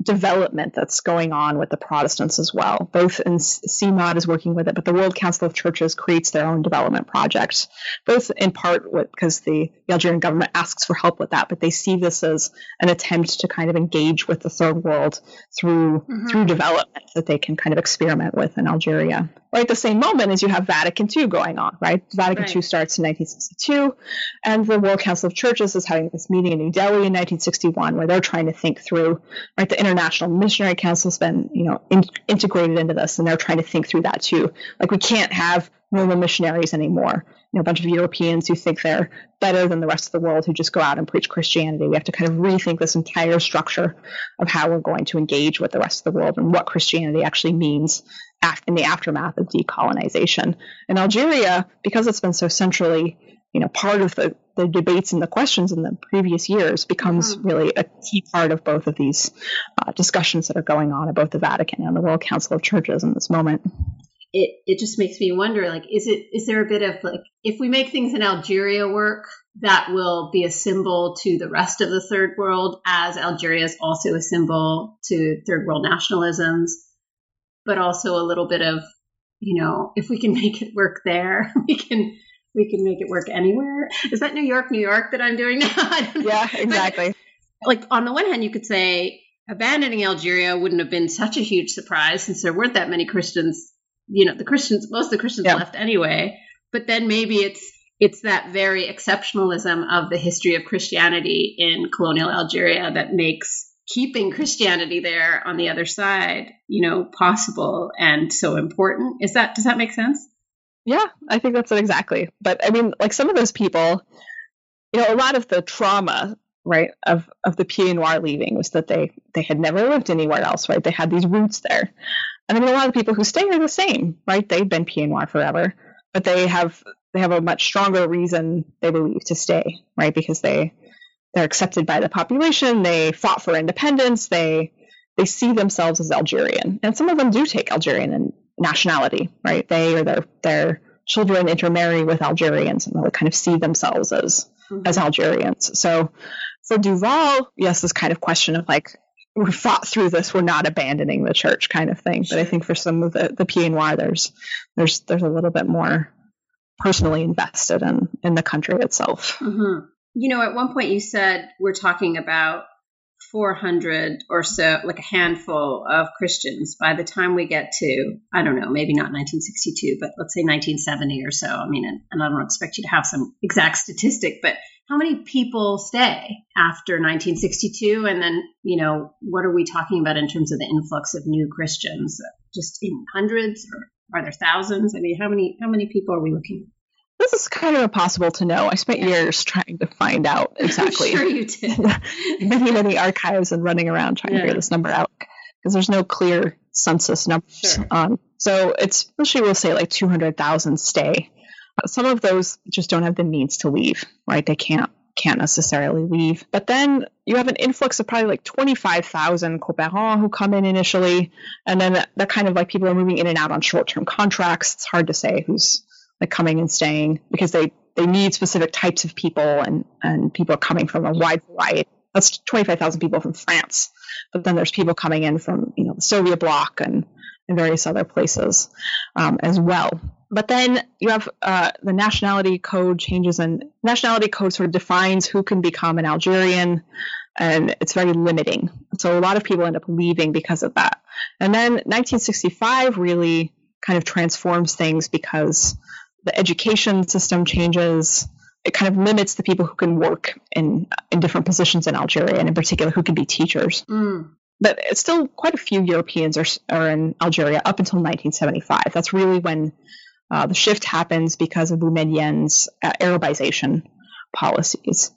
development that's going on with the Protestants as well. Both in Cimade is working with it, but the World Council of Churches creates their own development projects, both in part because the, the, Algerian government asks for help with that, but they see this as an attempt to kind of engage with the third world through mm-hmm. through development that they can kind of experiment with in Algeria. Right at the same moment as you have Vatican II going on, right? Vatican right. II starts in 1962, and the World Council of Churches is having this meeting in New Delhi in 1961 where they're trying to think through, right, the International Missionary Council's been, you know, in, integrated into this, and they're trying to think through that too. Like we can't have normal missionaries anymore. You know, a bunch of Europeans who think they're better than the rest of the world who just go out and preach Christianity. We have to kind of rethink this entire structure of how we're going to engage with the rest of the world and what Christianity actually means in the aftermath of decolonization. In Algeria, because it's been so centrally you know, part of the, the debates and the questions in the previous years becomes mm-hmm. really a key part of both of these uh, discussions that are going on at both the Vatican and the World Council of Churches in this moment. It it just makes me wonder, like, is it is there a bit of like, if we make things in Algeria work, that will be a symbol to the rest of the third world, as Algeria is also a symbol to third world nationalisms, but also a little bit of, you know, if we can make it work there, we can we can make it work anywhere. Is that New York, New York that I'm doing now? yeah, exactly. But, like on the one hand, you could say abandoning Algeria wouldn't have been such a huge surprise since there weren't that many Christians. You know, the Christians, most of the Christians yeah. left anyway. But then maybe it's it's that very exceptionalism of the history of Christianity in colonial Algeria that makes keeping Christianity there on the other side, you know, possible and so important. Is that does that make sense? Yeah, I think that's it exactly. But I mean, like some of those people, you know, a lot of the trauma, right, of of the Pied Noir leaving was that they they had never lived anywhere else, right? They had these roots there. And I mean, a lot of people who stay are the same, right? They've been Pied Noir forever, but they have they have a much stronger reason they believe to stay, right? Because they they're accepted by the population. They fought for independence. They they see themselves as Algerian, and some of them do take Algerian and nationality, right? They or their their children intermarry with Algerians and they kind of see themselves as mm-hmm. as Algerians. So for Duval, yes, this kind of question of like we fought through this, we're not abandoning the church kind of thing. Sure. But I think for some of the the Pied Noir, there's there's there's a little bit more personally invested in in the country itself. Mm-hmm. You know, at one point you said we're talking about 400 or so, like a handful of Christians by the time we get to, I don't know, maybe not 1962, but let's say 1970 or so. I mean, and, and I don't expect you to have some exact statistic, but how many people stay after 1962? And then, you know, what are we talking about in terms of the influx of new Christians? Just in hundreds or are there thousands? I mean, how many, how many people are we looking at? This is kind of impossible to know. I spent years trying to find out exactly. I'm sure you did. many, many archives and running around trying yeah. to figure this number out because there's no clear census numbers. Sure. Um, so it's usually we'll say like 200,000 stay. Some of those just don't have the means to leave, right? They can't can't necessarily leave. But then you have an influx of probably like 25,000 coopérants who come in initially, and then that, that kind of like people are moving in and out on short-term contracts. It's hard to say who's like coming and staying because they they need specific types of people and and people are coming from a wide variety. That's 25,000 people from France, but then there's people coming in from you know the Soviet bloc and and various other places um, as well. But then you have uh, the nationality code changes, and nationality code sort of defines who can become an Algerian, and it's very limiting. So a lot of people end up leaving because of that. And then 1965 really kind of transforms things because the education system changes. It kind of limits the people who can work in in different positions in Algeria, and in particular, who can be teachers. Mm. But it's still quite a few Europeans are, are in Algeria up until 1975. That's really when uh, the shift happens because of Boumediene's uh, Arabization policies.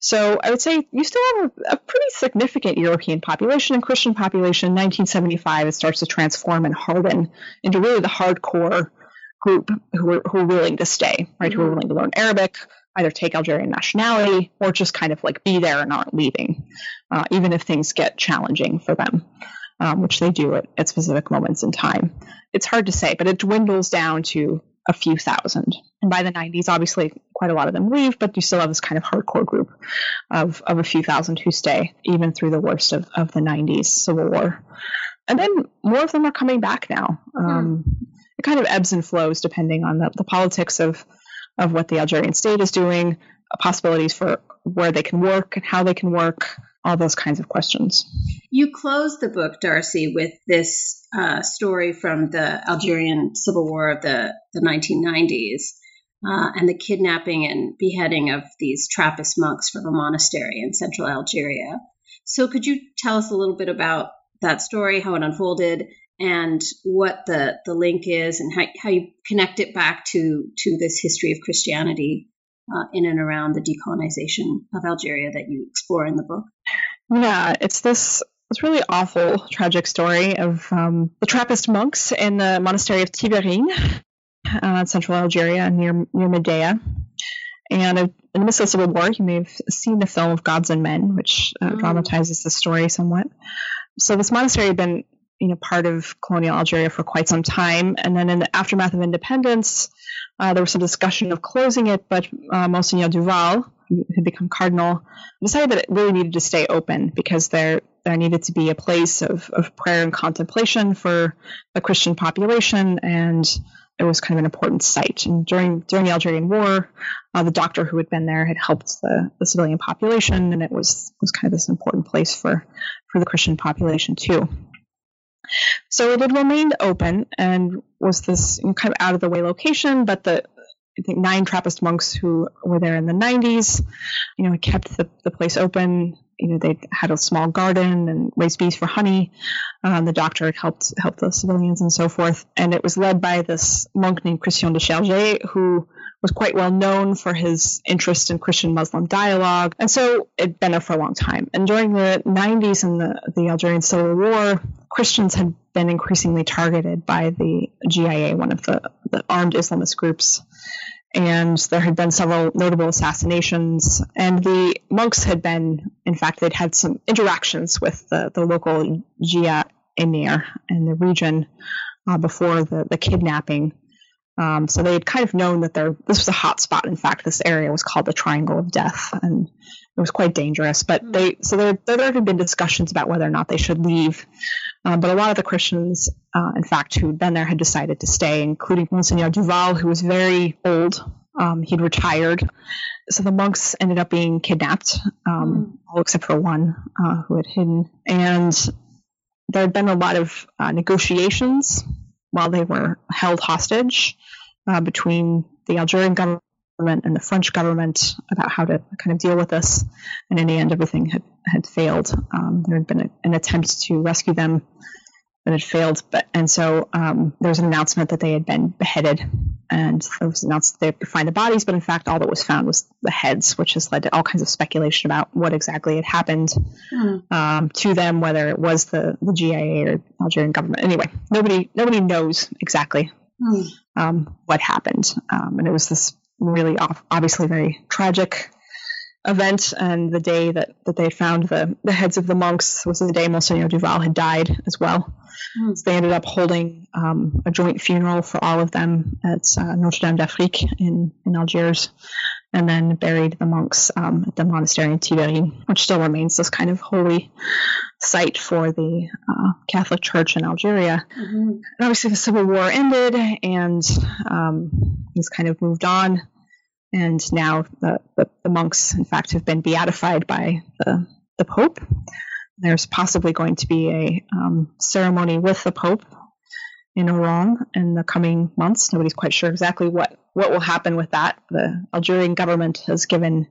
So I would say you still have a, a, pretty significant European population and Christian population. In 1975, it starts to transform and harden into really the hardcore group who are, who are willing to stay, right? Mm-hmm. Who are willing to learn Arabic, either take Algerian nationality, or just kind of like be there and aren't leaving, uh, even if things get challenging for them, um, which they do at, at specific moments in time. It's hard to say, but it dwindles down to a few thousand. And by the 90s, obviously, quite a lot of them leave, but you still have this kind of hardcore group of, of a few thousand who stay, even through the worst of, of the 90s civil war. And then more of them are coming back now. Um, it kind of ebbs and flows depending on the, the politics of of what the Algerian state is doing, possibilities for where they can work and how they can work, all those kinds of questions. You close the book, Darcy, with this uh, story from the Algerian Civil War of the, the 1990s uh, and the kidnapping and beheading of these Trappist monks from a monastery in central Algeria. So, could you tell us a little bit about that story, how it unfolded, and what the, the link is and how, how you connect it back to, to this history of Christianity uh, in and around the decolonization of Algeria that you explore in the book. Yeah, it's this this really awful, tragic story of um, the Trappist monks in the monastery of Tibhirine, uh, central Algeria, near near Médéa. And in the midst of the Civil War, you may have seen the film of Gods and Men, which uh, mm. dramatizes the story somewhat. So this monastery had been you know part of colonial Algeria for quite some time, and then in the aftermath of independence, uh, there was some discussion of closing it, but uh, Monsignor Duval, who had become cardinal, decided that it really needed to stay open because there there needed to be a place of, of prayer and contemplation for the Christian population, and it was kind of an important site. And during during the Algerian War, uh, the doctor who had been there had helped the, the civilian population, and it was was kind of this important place for for the Christian population too. So it had remained open and was this kind of out of the way location, but the I think nine Trappist monks who were there in the 90s, you know, kept the, the place open. You know, they had a small garden and raised bees for honey. Um, the doctor helped helped the civilians and so forth. And it was led by this monk named Christian de Chergé, who was quite well known for his interest in Christian Muslim dialogue. And so it'd been there for a long time. And during the 90s and the, the Algerian Civil War, Christians had been increasingly targeted by the GIA, one of the, the armed Islamist groups. And there had been several notable assassinations. And the monks had been, in fact, they'd had some interactions with the, the local GIA emir in the region uh, before the, the kidnapping. Um, so they had kind of known that there this was a hot spot. In fact, this area was called the Triangle of Death, and it was quite dangerous. But hmm. they so there there had been discussions about whether or not they should leave. Um, but a lot of the Christians, uh, in fact, who'd been there had decided to stay, including Monsignor Duval, who was very old. Um, he'd retired. So the monks ended up being kidnapped, um, all except for one uh, who had hidden. And there had been a lot of uh, negotiations while they were held hostage uh, between the Algerian government and the French government about how to kind of deal with this. And in the end, everything had, had failed. Um, there had been a, an attempt to rescue them, but it failed. But and so um, there was an announcement that they had been beheaded. And it was announced that they could find the bodies, but in fact, all that was found was the heads, which has led to all kinds of speculation about what exactly had happened mm. um, to them, whether it was the, the GIA or Algerian government. Anyway, nobody nobody knows exactly mm. um, what happened, um, and it was this really obviously very tragic event and the day that, that they found the, the heads of the monks was the day Monsignor Duval had died as well. Mm. So they ended up holding um, a joint funeral for all of them at uh, Notre Dame d'Afrique in, in Algiers, and then buried the monks um, at the monastery in Tibhirine, which still remains this kind of holy site for the uh, Catholic Church in Algeria. Mm-hmm. And obviously, the Civil War ended, and um, he's kind of moved on and now the, the, the, monks, in fact, have been beatified by the, the Pope. There's possibly going to be a um, ceremony with the Pope in Oran in the coming months. Nobody's quite sure exactly what, what will happen with that. The Algerian government has given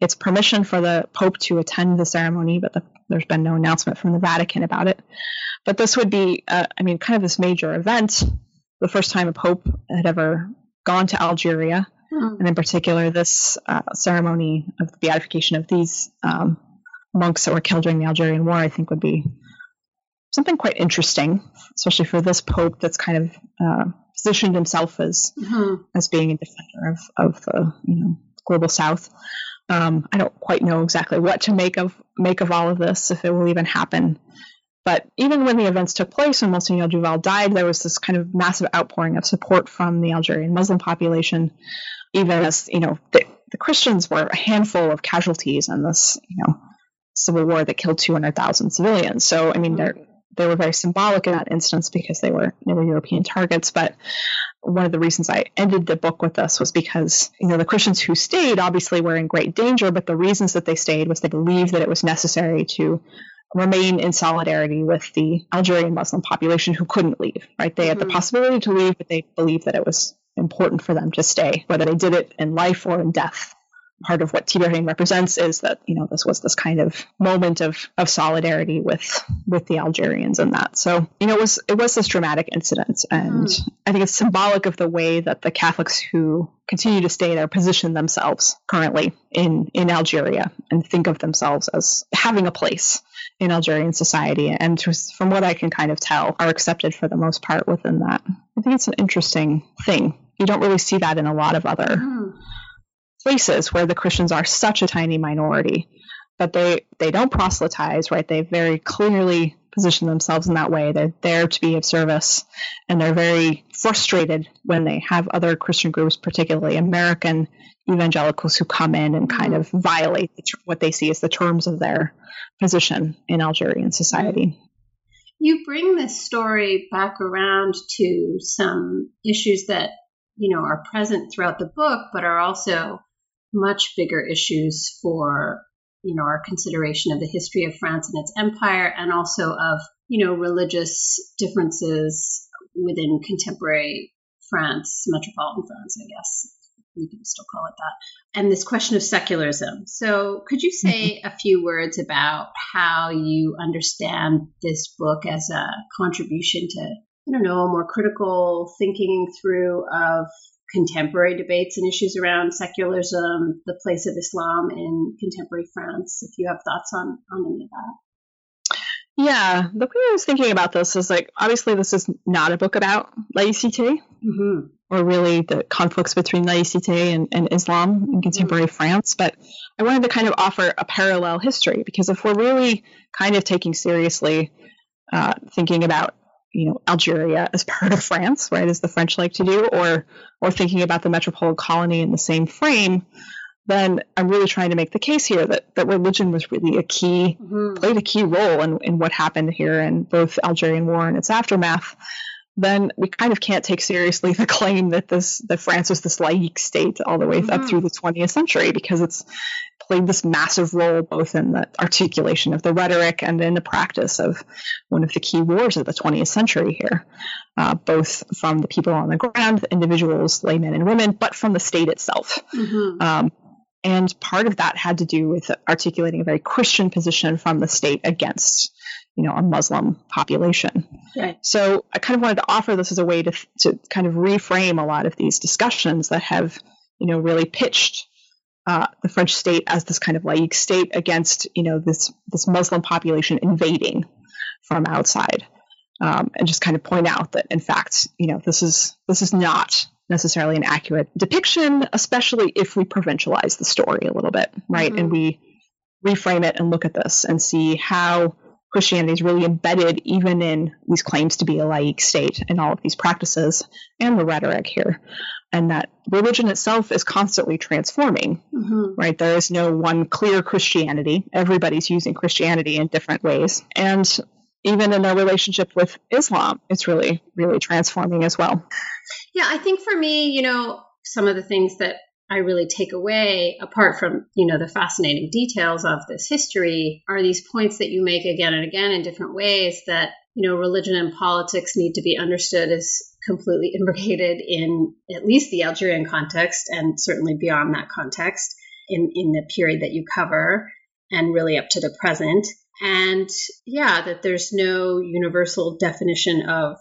its permission for the Pope to attend the ceremony, but the, there's been no announcement from the Vatican about it. But this would be, uh, I mean, kind of this major event, the first time a Pope had ever gone to Algeria Mm. And in particular, this uh, ceremony of the beatification of these um, monks that were killed during the Algerian War, I think, would be something quite interesting, especially for this pope that's kind of uh, positioned himself as mm-hmm. as being a defender of, of the you know global South. Um, I don't quite know exactly what to make of make of all of this, if it will even happen. But even when the events took place, when Monsignor Duval died, there was this kind of massive outpouring of support from the Algerian Muslim population even as you know the, the Christians were a handful of casualties in this you know civil war that killed 200,000 civilians. So I mean they they were very symbolic in that instance because they were they were European targets. But one of the reasons I ended the book with this was because you know the Christians who stayed obviously were in great danger, but the reasons that they stayed was they believed that it was necessary to remain in solidarity with the Algerian Muslim population who couldn't leave. Right? They had mm-hmm. the possibility to leave, but they believed that it was important for them to stay, whether they did it in life or in death. Part of what Tibhirine represents is that you know this was this kind of moment of of solidarity with with the Algerians and that. So you know it was it was this dramatic incident, and mm. I think it's symbolic of the way that the Catholics who continue to stay there position themselves currently in in Algeria and think of themselves as having a place in Algerian society, and from what I can kind of tell, are accepted for the most part within that. I think it's an interesting thing you don't really see that in a lot of other mm. Places where the Christians are such a tiny minority. But they, they don't proselytize, right? They very clearly position themselves in that way. They're there to be of service, and they're very frustrated when they have other Christian groups, particularly American evangelicals, who come in and kind mm. of violate what they see as the terms of their position in Algerian society. You bring this story back around to some issues that you know, are present throughout the book, but are also much bigger issues for, you know, our consideration of the history of France and its empire and also of, you know, religious differences within contemporary France, metropolitan France, I guess we can still call it that. And this question of secularism. So, could you say mm-hmm. a few words about how you understand this book as a contribution to I don't know, a more critical thinking through of contemporary debates and issues around secularism, the place of Islam in contemporary France, if you have thoughts on, on any of that. Yeah, the way I was thinking about this is like, obviously, this is not a book about laïcité mm-hmm. or really the conflicts between laïcité and, and Islam in contemporary mm-hmm. France, but I wanted to kind of offer a parallel history because if we're really kind of taking seriously uh, thinking about you know Algeria as part of France, right, as the French like to do, or or thinking about the metropolitan colony in the same frame, then I'm really trying to make the case here that, that religion was really a key mm-hmm. played a key role in, in what happened here in both Algerian war and its aftermath. Then we kind of can't take seriously the claim that this that France was this laïque state all the way mm-hmm. up through the 20th century because it's played this massive role both in the articulation of the rhetoric and in the practice of one of the key wars of the 20th century here, uh, both from the people on the ground, the individuals, laymen and women, but from the state itself. Mm-hmm. Um, and part of that had to do with articulating a very Christian position from the state against you know, a Muslim population. Right. So I kind of wanted to offer this as a way to, to kind of reframe a lot of these discussions that have, you know, really pitched uh, the French state as this kind of laïque state against, you know, this this Muslim population invading from outside, um, and just kind of point out that, in fact, you know, this is this is not necessarily an accurate depiction, especially if we provincialize the story a little bit, right? Mm-hmm. And we reframe it and look at this and see how Christianity is really embedded even in these claims to be a laic state and all of these practices and the rhetoric here. And that religion itself is constantly transforming, mm-hmm. right? There is no one clear Christianity. Everybody's using Christianity in different ways. And even in their relationship with Islam, it's really, really transforming as well. Yeah, I think for me, you know, some of the things that I really take away, apart from, you know, the fascinating details of this history, are these points that you make again and again in different ways that, you know, religion and politics need to be understood as completely imbricated in at least the Algerian context and certainly beyond that context in, in the period that you cover and really up to the present. And yeah, that there's no universal definition of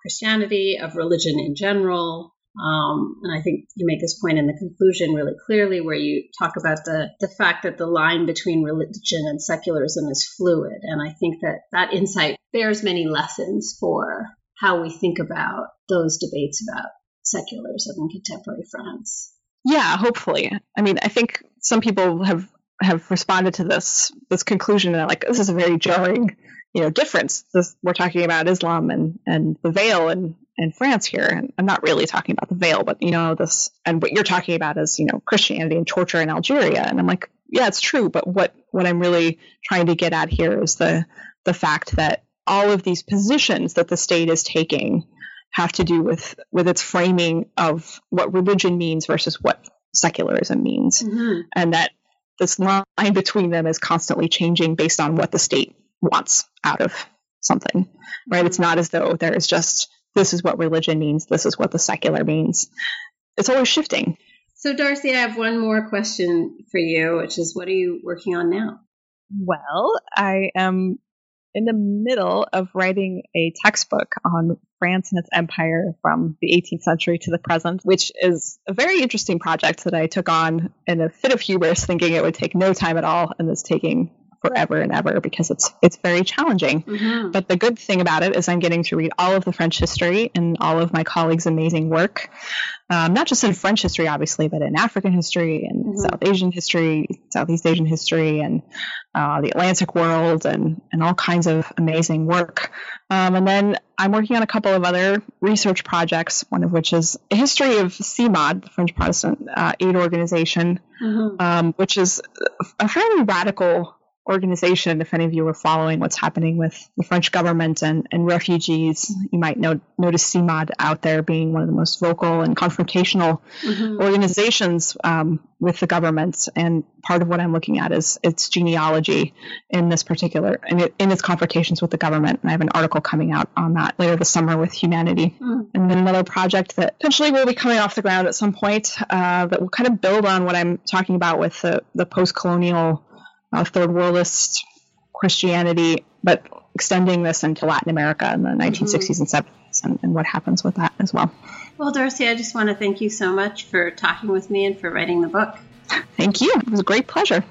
Christianity, of religion in general, um, and I think you make this point in the conclusion really clearly, where you talk about the the fact that the line between religion and secularism is fluid. And I think that that insight bears many lessons for how we think about those debates about secularism in contemporary France. Yeah, hopefully. I mean, I think some people have have responded to this this conclusion and like this is a very jarring you know difference. This, we're talking about Islam and and the veil and in France here. And I'm not really talking about the veil, but you know, this and what you're talking about is, you know, Christianity and torture in Algeria. And I'm like, yeah, it's true. But what, what I'm really trying to get at here is the, the fact that all of these positions that the state is taking have to do with, with its framing of what religion means versus what secularism means. Mm-hmm. And that this line between them is constantly changing based on what the state wants out of something, right? Mm-hmm. It's not as though there is just this is what religion means, this is what the secular means. It's always shifting. So, Darcy, I have one more question for you, which is what are you working on now? Well, I am in the middle of writing a textbook on France and its empire from the 18th century to the present, which is a very interesting project that I took on in a fit of hubris, thinking it would take no time at all, and is taking forever and ever because it's it's very challenging. Mm-hmm. But the good thing about it is I'm getting to read all of the French history and all of my colleagues' amazing work, um, not just in French history, obviously, but in African history and mm-hmm. South Asian history, Southeast Asian history, and uh, the Atlantic world, and and all kinds of amazing work. Um, and then I'm working on a couple of other research projects, one of which is a history of Cimade, the French Protestant uh, Aid Organization, mm-hmm. um, which is a fairly radical organization, if any of you are following what's happening with the French government and, and refugees, you might know, notice Cimade out there being one of the most vocal and confrontational mm-hmm. organizations um, with the government. And part of what I'm looking at is its genealogy in this particular, in, it, in its confrontations with the government. And I have an article coming out on that later this summer with Humanity. Mm-hmm. And then another project that potentially will be coming off the ground at some point uh, that will kind of build on what I'm talking about with the, the post colonial uh, third worldist Christianity, but extending this into Latin America in the 1960s mm-hmm. and 70s and, and what happens with that as well. Well, Darcy, I just want to thank you so much for talking with me and for writing the book. Thank you. It was a great pleasure.